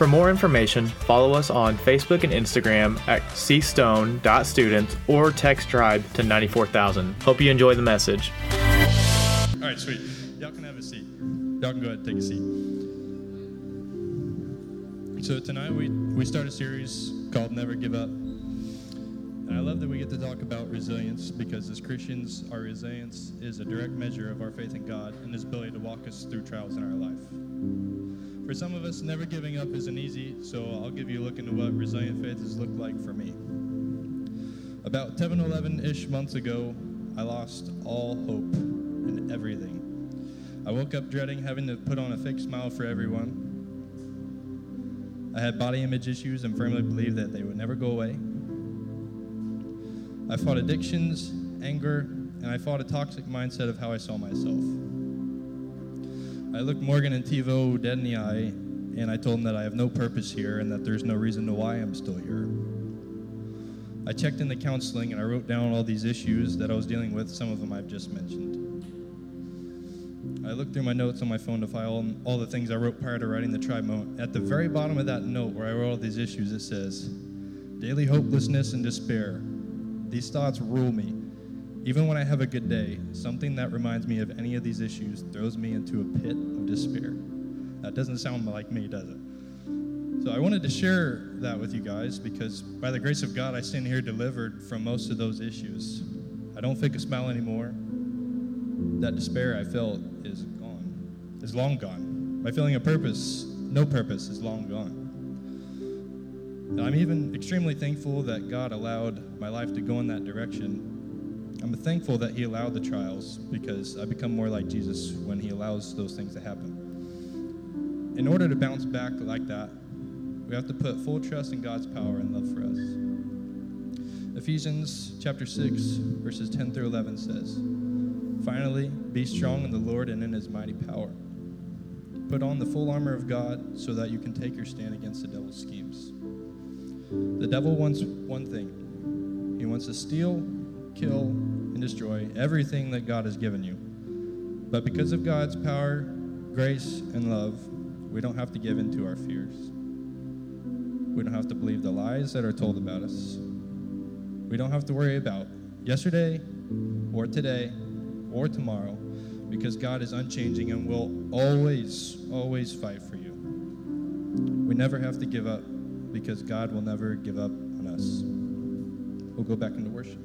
For more information, follow us on Facebook and Instagram at cstone.students or text tribe to 94000. Hope you enjoy the message. All right, sweet. Y'all can have a seat. Y'all can go ahead and take a seat. So tonight we, we start a series called Never Give Up. And I love that we get to talk about resilience because as Christians, our resilience is a direct measure of our faith in God and His ability to walk us through trials in our life. For some of us, never giving up isn't easy, so I'll give you a look into what resilient faith has looked like for me. About 10, 11 ish months ago, I lost all hope in everything. I woke up dreading having to put on a fake smile for everyone. I had body image issues and firmly believed that they would never go away. I fought addictions, anger, and I fought a toxic mindset of how I saw myself. I looked Morgan and TiVo dead in the eye, and I told them that I have no purpose here and that there's no reason to why I'm still here. I checked into counseling and I wrote down all these issues that I was dealing with, some of them I've just mentioned. I looked through my notes on my phone to find all, the things I wrote prior to writing the moment. At the very bottom of that note where I wrote all these issues, it says, Daily hopelessness and despair. These thoughts rule me. Even when I have a good day, something that reminds me of any of these issues throws me into a pit of despair. That doesn't sound like me, does it? So I wanted to share that with you guys because by the grace of God, I stand here delivered from most of those issues. I don't fake a smile anymore. That despair I felt is gone, is long gone. My feeling of purpose, no purpose, is long gone. And I'm even extremely thankful that God allowed my life to go in that direction. I'm thankful that He allowed the trials because I become more like Jesus when He allows those things to happen. In order to bounce back like that, we have to put full trust in God's power and love for us. Ephesians chapter 6, verses 10 through 11 says, Finally, be strong in the Lord and in his mighty power. Put on the full armor of God so that you can take your stand against the devil's schemes. The devil wants one thing he wants to steal, kill, and destroy everything that God has given you. But because of God's power, grace, and love, we don't have to give in to our fears. We don't have to believe the lies that are told about us. We don't have to worry about yesterday or today or tomorrow because God is unchanging and will always, always fight for you. We never have to give up because God will never give up on us. We'll go back into worship.